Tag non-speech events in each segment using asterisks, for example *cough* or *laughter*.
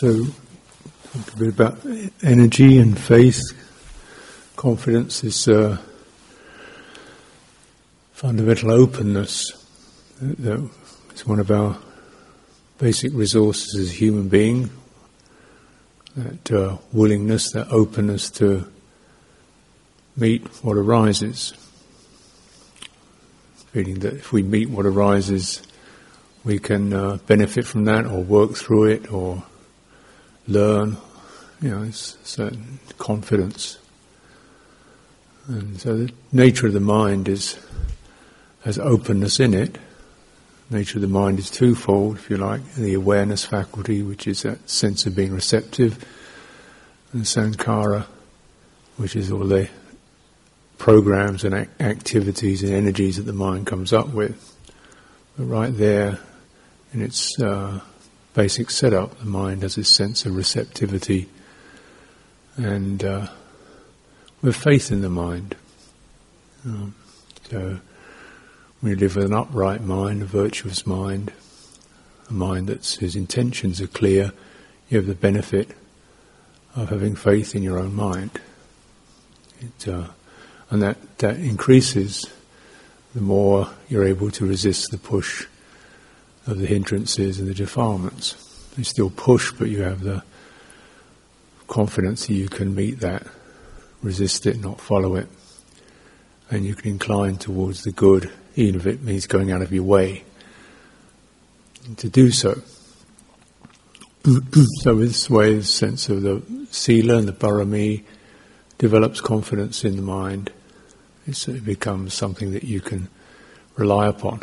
So, talk a bit about energy and faith. Confidence is uh, fundamental openness. Is one of our basic resources as a human being. That uh, willingness, that openness to meet what arises. Feeling that if we meet what arises, we can uh, benefit from that or work through it or learn, you know, it's certain confidence. And so the nature of the mind is has openness in it. Nature of the mind is twofold, if you like, the awareness faculty, which is that sense of being receptive, and sankhara, which is all the programs and activities and energies that the mind comes up with. But right there, in its uh, basic setup. The mind has this sense of receptivity and uh, with faith in the mind. Um, so we live with an upright mind, a virtuous mind, a mind that's, whose intentions are clear. You have the benefit of having faith in your own mind. It, uh, and that, that increases the more you're able to resist the push of the hindrances and the defilements. You still push, but you have the confidence that you can meet that, resist it, not follow it, and you can incline towards the good, even if it means going out of your way to do so. *clears throat* so this way, the sense of the sila and the parami develops confidence in the mind. it becomes something that you can rely upon.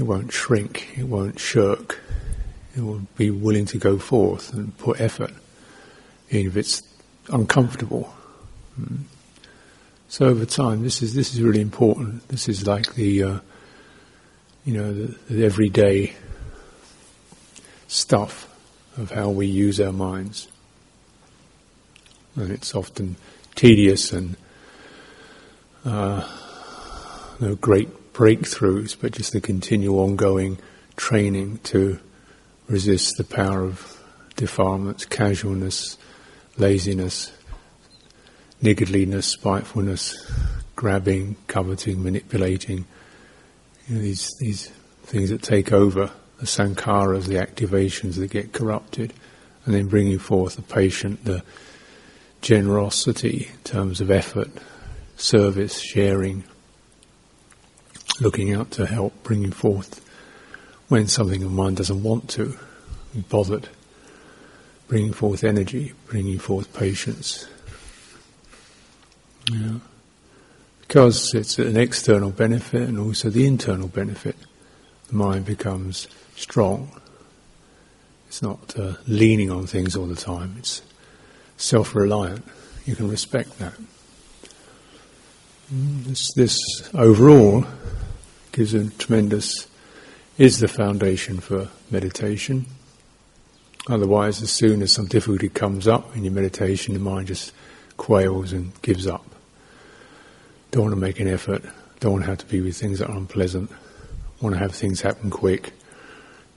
It won't shrink, it won't shirk. It will be willing to go forth and put effort, even if it's uncomfortable. Hmm. So over time, this is this is really important. This is like the, uh, you know, the, the everyday stuff of how we use our minds, and it's often tedious and uh, no great breakthroughs, but just the continual ongoing training to resist the power of defilements, casualness, laziness, niggardliness, spitefulness, grabbing, coveting, manipulating. You know, these these things that take over the sankharas, the activations that get corrupted, and then bringing forth the patient, the generosity in terms of effort, service, sharing, looking out to help, bringing forth when something of mine doesn't want to, be bothered, bringing forth energy, bringing forth patience. Yeah. Because it's an external benefit and also the internal benefit, the mind becomes strong. It's not uh, leaning on things all the time, it's self reliant. You can respect that. Mm, this, this overall gives a tremendous, is the foundation for meditation. Otherwise, as soon as some difficulty comes up in your meditation, the mind just quails and gives up. Don't want to make an effort, don't want to have to be with things that are unpleasant, want to have things happen quick.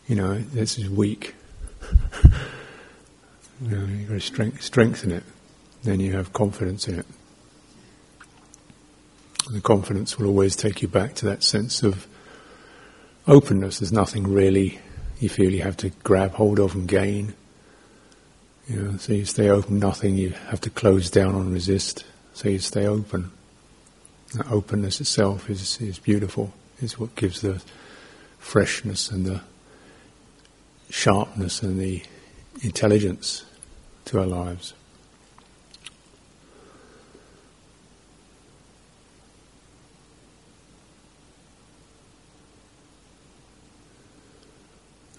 You know, this is weak. *laughs* you know, you've got to strength, strengthen it, then you have confidence in it. The confidence will always take you back to that sense of openness. There's nothing really you feel you have to grab hold of and gain. You know, so you stay open, nothing you have to close down and resist. So you stay open. That openness itself is, is beautiful, is what gives the freshness and the sharpness and the intelligence to our lives.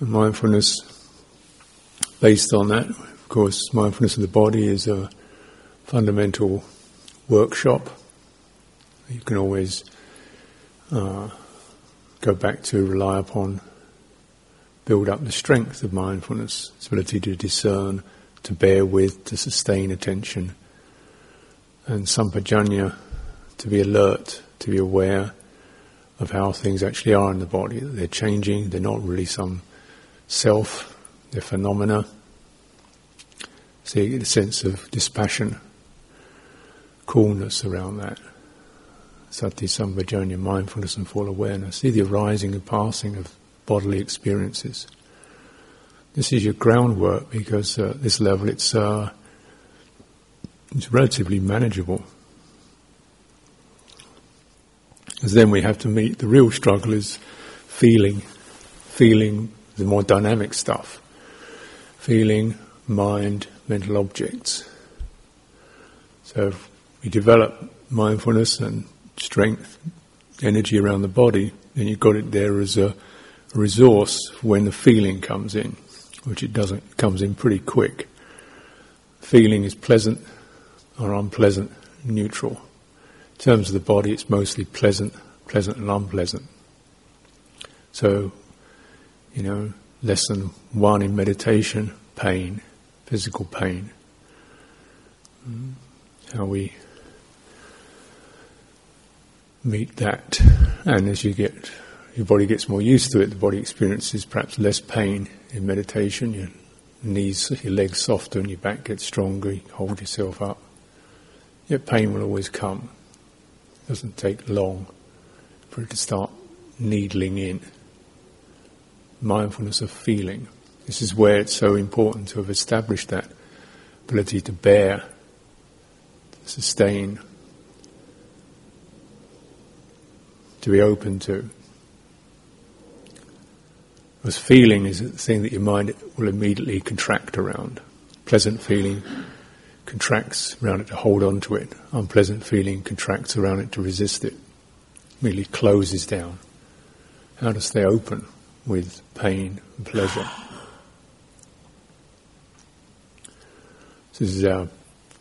Mindfulness based on that. Of course, mindfulness of the body is a fundamental workshop. You can always uh, go back to rely upon, build up the strength of mindfulness, its ability to discern, to bear with, to sustain attention, and sampajanya, to be alert, to be aware of how things actually are in the body, that they're changing, they're not really some self, the phenomena, see the sense of dispassion, coolness around that. Sati Sampajanya, mindfulness and full awareness. See the arising and passing of bodily experiences. This is your groundwork because at uh, this level it's uh, it's relatively manageable. Because then we have to meet the real struggle is feeling, feeling the more dynamic stuff, feeling, mind, mental objects. So if we develop mindfulness and strength, energy around the body, then you've got it there as a resource when the feeling comes in, which it doesn't, comes in pretty quick. Feeling is pleasant or unpleasant, neutral. In terms of the body, it's mostly pleasant, pleasant and unpleasant. So, you know, lesson one in meditation, pain, physical pain. Mm. How we meet that, and as you get, your body gets more used to it, the body experiences perhaps less pain in meditation. Your knees, your legs soften, your back gets stronger, you hold yourself up. Yet pain will always come. It doesn't take long for it to start needling in. Mindfulness of feeling. This is where it's so important to have established that ability to bear, to sustain, to be open to. Because feeling is the thing that your mind will immediately contract around. Pleasant feeling contracts around it to hold on to it. Unpleasant feeling contracts around it to resist it. Merely closes down. How to stay open with pain and pleasure. This is our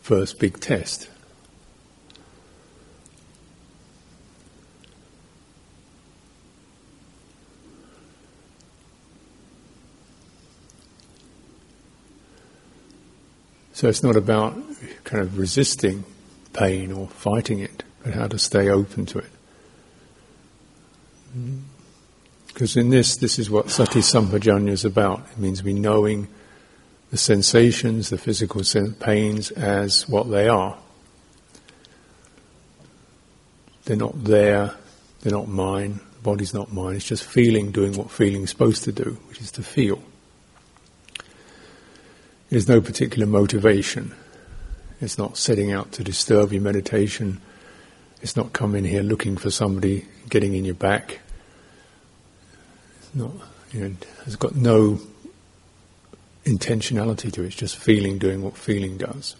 first big test. So it's not about kind of resisting pain or fighting it, but how to stay open to it. Because in this, this is what Sati Sampajanya is about. It means we knowing the sensations, the physical pains as what they are. They're not there, they're not mine, the body's not mine, it's just feeling doing what feeling is supposed to do, which is to feel. There's no particular motivation. It's not setting out to disturb your meditation. It's not coming here looking for somebody getting in your back. Not, you know, it's got no intentionality to it. It's just feeling doing what feeling does.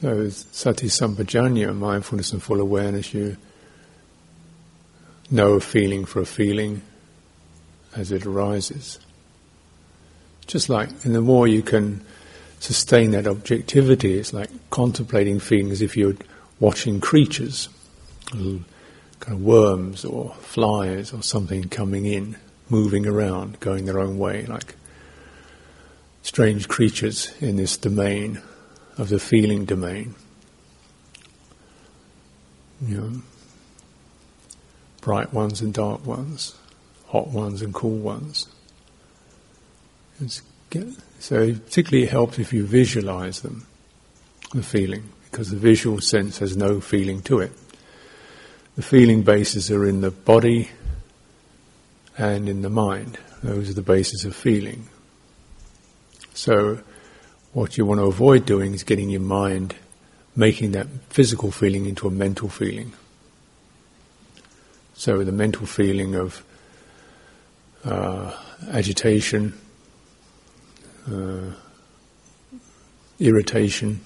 So sati sampajanya, mindfulness and full awareness, you know a feeling for a feeling, as it arises. Just like, and the more you can sustain that objectivity, it's like contemplating feelings if you're watching creatures, kind of worms or flies or something coming in, moving around, going their own way, like strange creatures in this domain of the feeling domain. You know, bright ones and dark ones hot ones and cool ones. so particularly it helps if you visualize them, the feeling, because the visual sense has no feeling to it. The feeling bases are in the body and in the mind. Those are the bases of feeling. So what you want to avoid doing is getting your mind making that physical feeling into a mental feeling. So the mental feeling of uh, agitation, uh, irritation,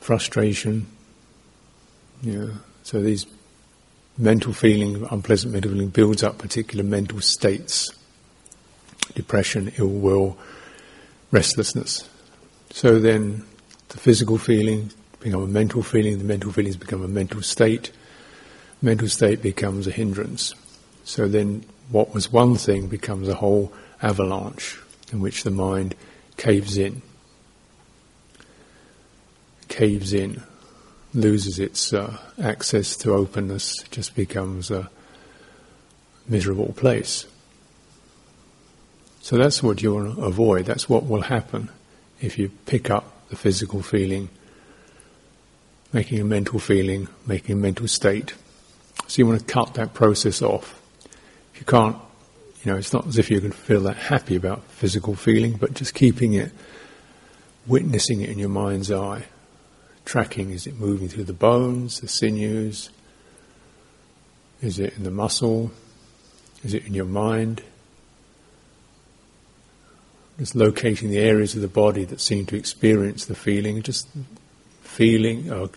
frustration. Yeah. So these mental feeling, unpleasant mental feeling, builds up particular mental states: depression, ill will, restlessness. So then, the physical feeling become a mental feeling. The mental feelings become a mental state. Mental state becomes a hindrance. So then what was one thing becomes a whole avalanche in which the mind caves in. Caves in, loses its uh, access to openness, just becomes a miserable place. So that's what you want to avoid. That's what will happen if you pick up the physical feeling, making a mental feeling, making a mental state. So you want to cut that process off. If you can't, you know, it's not as if you can feel that happy about physical feeling, but just keeping it, witnessing it in your mind's eye, tracking, is it moving through the bones, the sinews? Is it in the muscle? Is it in your mind? Just locating the areas of the body that seem to experience the feeling, just feeling or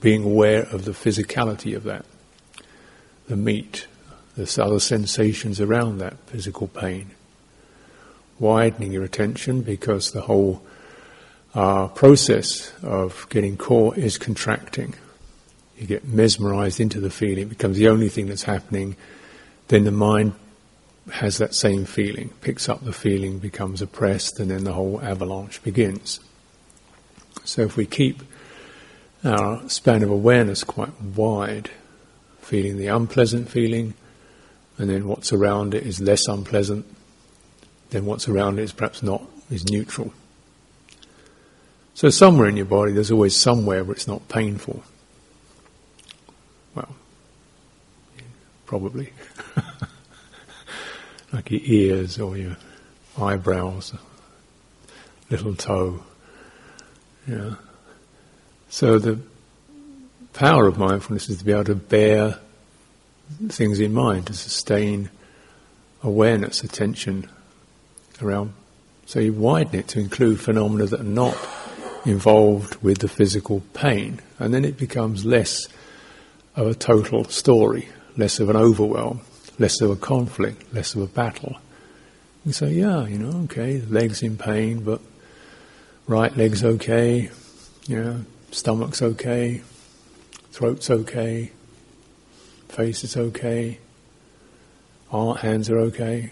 being aware of the physicality of that, the meat, the other sensations around that physical pain. Widening your attention because the whole uh, process of getting caught is contracting. You get mesmerized into the feeling, it becomes the only thing that's happening. Then the mind has that same feeling, picks up the feeling, becomes oppressed, and then the whole avalanche begins. So if we keep our span of awareness quite wide, feeling the unpleasant feeling, and then what's around it is less unpleasant, then what's around it is perhaps not, is neutral. So somewhere in your body, there's always somewhere where it's not painful. Well, probably. *laughs* like your ears or your eyebrows, little toe. Yeah. So the power of mindfulness is to be able to bear things in mind, to sustain awareness, attention around. So you widen it to include phenomena that are not involved with the physical pain, and then it becomes less of a total story, less of an overwhelm, less of a conflict, less of a battle. We say, yeah, you know, okay, legs in pain, but right leg's okay, yeah, stomach's okay, throat's okay, face is okay, our hands are okay.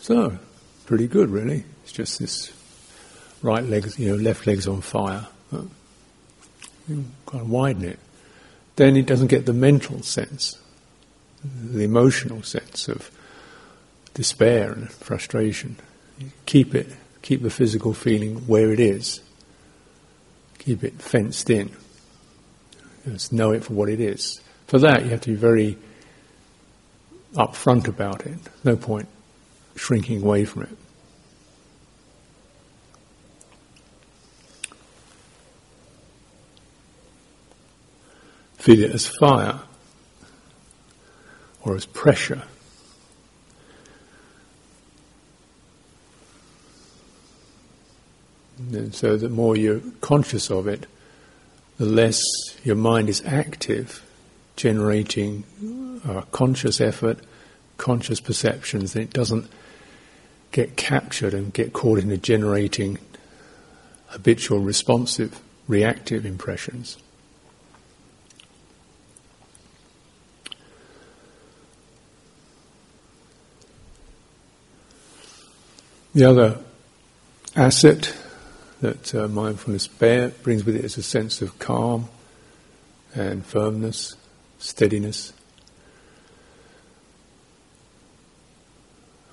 So, pretty good, really. It's just this right leg, you know, left leg's on fire. You kind of widen it. Then it doesn't get the mental sense, the emotional sense of despair and frustration. keep it, keep the physical feeling where it is. Keep it fenced in. Just know it for what it is. For that, you have to be very upfront about it. No point shrinking away from it. Feel it as fire or as pressure. And so the more you're conscious of it, the less your mind is active, generating uh, conscious effort, conscious perceptions, and it doesn't get captured and get caught into generating habitual responsive, reactive impressions. The other asset that uh, mindfulness bear, brings with it is a sense of calm and firmness, steadiness.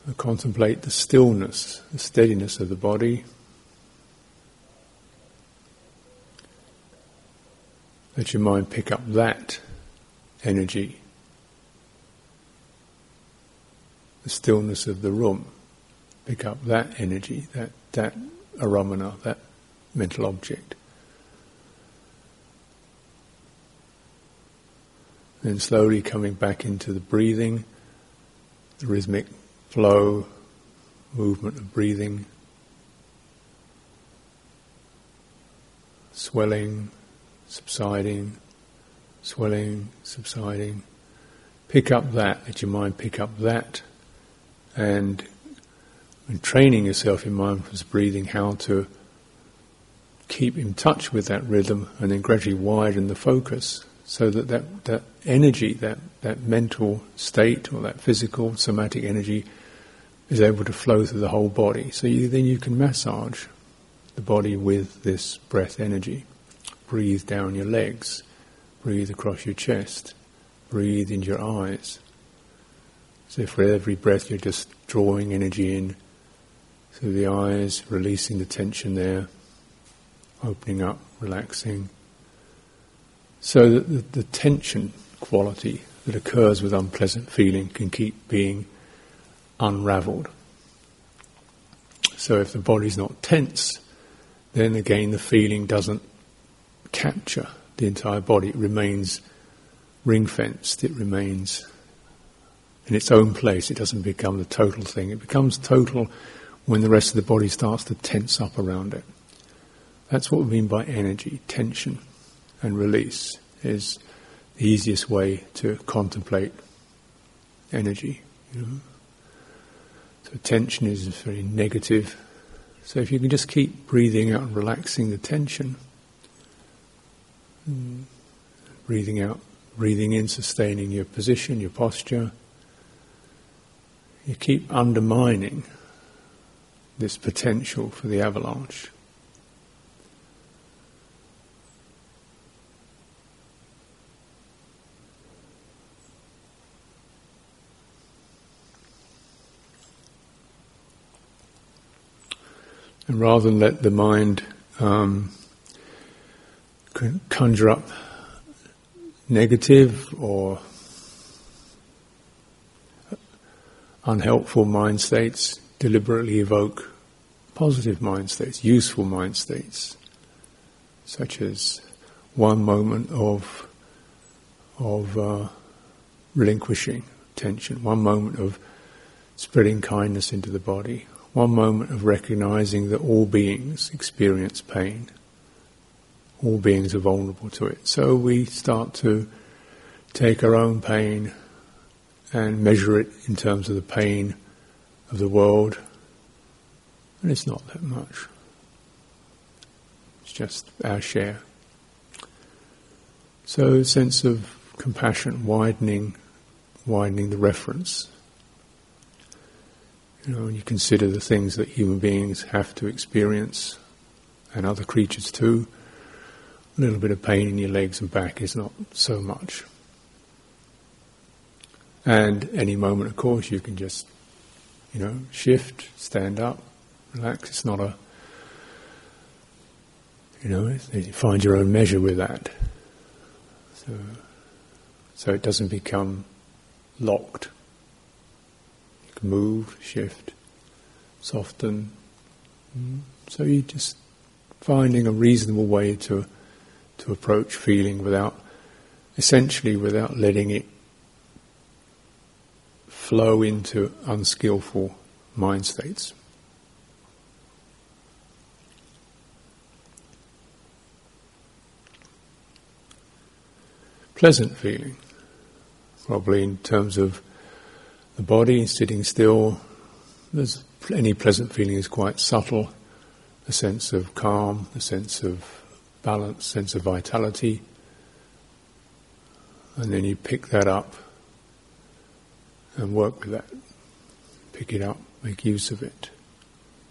I contemplate the stillness, the steadiness of the body. Let your mind pick up that energy, the stillness of the room pick up that energy, that, that aramana, that mental object. Then slowly coming back into the breathing, the rhythmic flow, movement of breathing, swelling, subsiding, swelling, subsiding. Pick up that, let your mind pick up that, and and training yourself in mindfulness breathing how to keep in touch with that rhythm and then gradually widen the focus so that that, that energy, that, that mental state or that physical somatic energy is able to flow through the whole body. So you, then you can massage the body with this breath energy. Breathe down your legs, breathe across your chest, breathe into your eyes. So for every breath you're just drawing energy in through the eyes, releasing the tension there, opening up, relaxing. So that the, the tension quality that occurs with unpleasant feeling can keep being unraveled. So if the body's not tense, then again the feeling doesn't capture the entire body. It remains ring fenced, it remains in its own place. It doesn't become the total thing. It becomes total when the rest of the body starts to tense up around it. That's what we mean by energy, tension and release is the easiest way to contemplate energy. You know? So tension is very negative. So if you can just keep breathing out and relaxing the tension, breathing out, breathing in, sustaining your position, your posture, you keep undermining this potential for the avalanche. And rather than let the mind um, conjure up negative or unhelpful mind states, deliberately evoke positive mind states, useful mind states, such as one moment of of uh, relinquishing tension, one moment of spreading kindness into the body, one moment of recognizing that all beings experience pain. All beings are vulnerable to it. So we start to take our own pain and measure it in terms of the pain of the world. And it's not that much. It's just our share. So sense of compassion widening widening the reference you know, when you consider the things that human beings have to experience, and other creatures too, a little bit of pain in your legs and back is not so much. And any moment, of course, you can just, you know, shift, stand up, relax. It's not a, you know, you find your own measure with that. So, so it doesn't become locked You can move, shift, soften. Mm. So you just finding a reasonable way to to approach feeling without essentially without letting it flow into unskillful mind states. Pleasant feeling, probably in terms of the body sitting still. There's any pleasant feeling is quite subtle. A sense of calm, a sense of balance, sense of vitality. And then you pick that up and work with that. Pick it up, make use of it,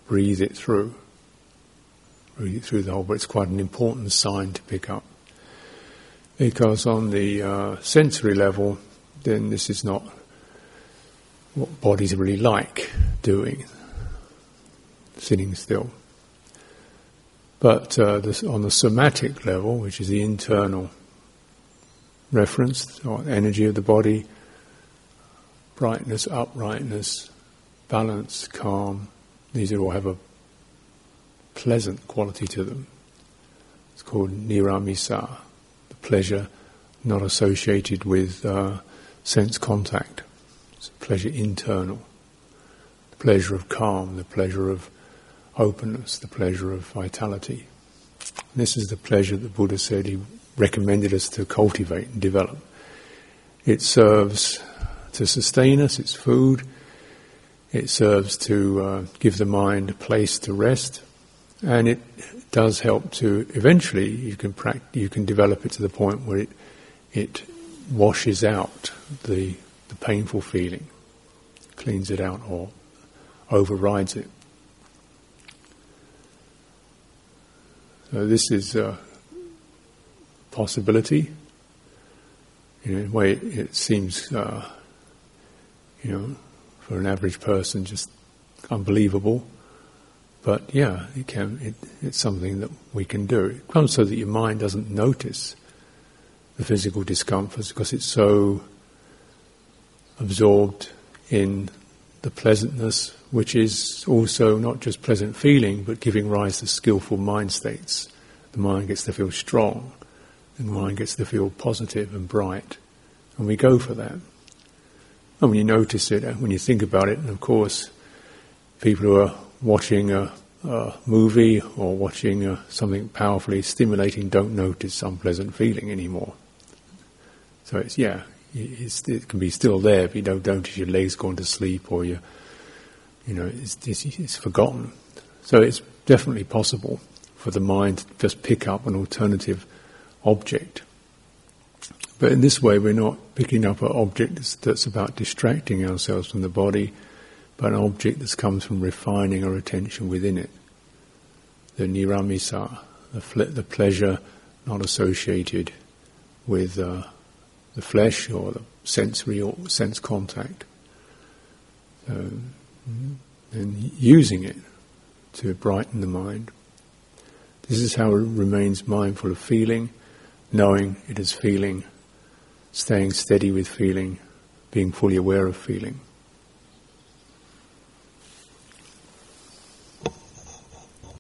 breathe it through. Breathe it through the whole, but it's quite an important sign to pick up. Because on the uh, sensory level, then this is not what bodies really like doing, sitting still. But uh, this, on the somatic level, which is the internal reference or energy of the body, brightness, uprightness, balance, calm, these all have a pleasant quality to them. It's called niramisa, pleasure not associated with uh, sense contact. It's pleasure internal, the pleasure of calm, the pleasure of openness, the pleasure of vitality. This is the pleasure that Buddha said he recommended us to cultivate and develop. It serves to sustain us, it's food. It serves to uh, give the mind a place to rest, and it does help to eventually you can pract- you can develop it to the point where it it washes out the the painful feeling, cleans it out or overrides it. So this is a possibility. In a way, it, it seems, uh, you know, for an average person, just unbelievable. But yeah, it can. It, it's something that we can do. It comes so that your mind doesn't notice the physical discomforts because it's so absorbed in the pleasantness, which is also not just pleasant feeling, but giving rise to skillful mind states. The mind gets to feel strong, and the mind gets to feel positive and bright, and we go for that. And when you notice it, and when you think about it, and of course, people who are watching a, a movie or watching a, something powerfully stimulating don't notice unpleasant feeling anymore. So it's yeah, it can be still there, but you don't notice your legs going to sleep or you, you know, it's, it's, it's forgotten. So it's definitely possible for the mind to just pick up an alternative object. But in this way, we're not picking up an object that's, that's about distracting ourselves from the body, but an object that comes from refining our attention within it. The niramisa, the, fle- the pleasure not associated with. Uh, the flesh or the sensory or sense contact. So, mm-hmm. and using it to brighten the mind. This is how it remains mindful of feeling, knowing it is feeling, staying steady with feeling, being fully aware of feeling.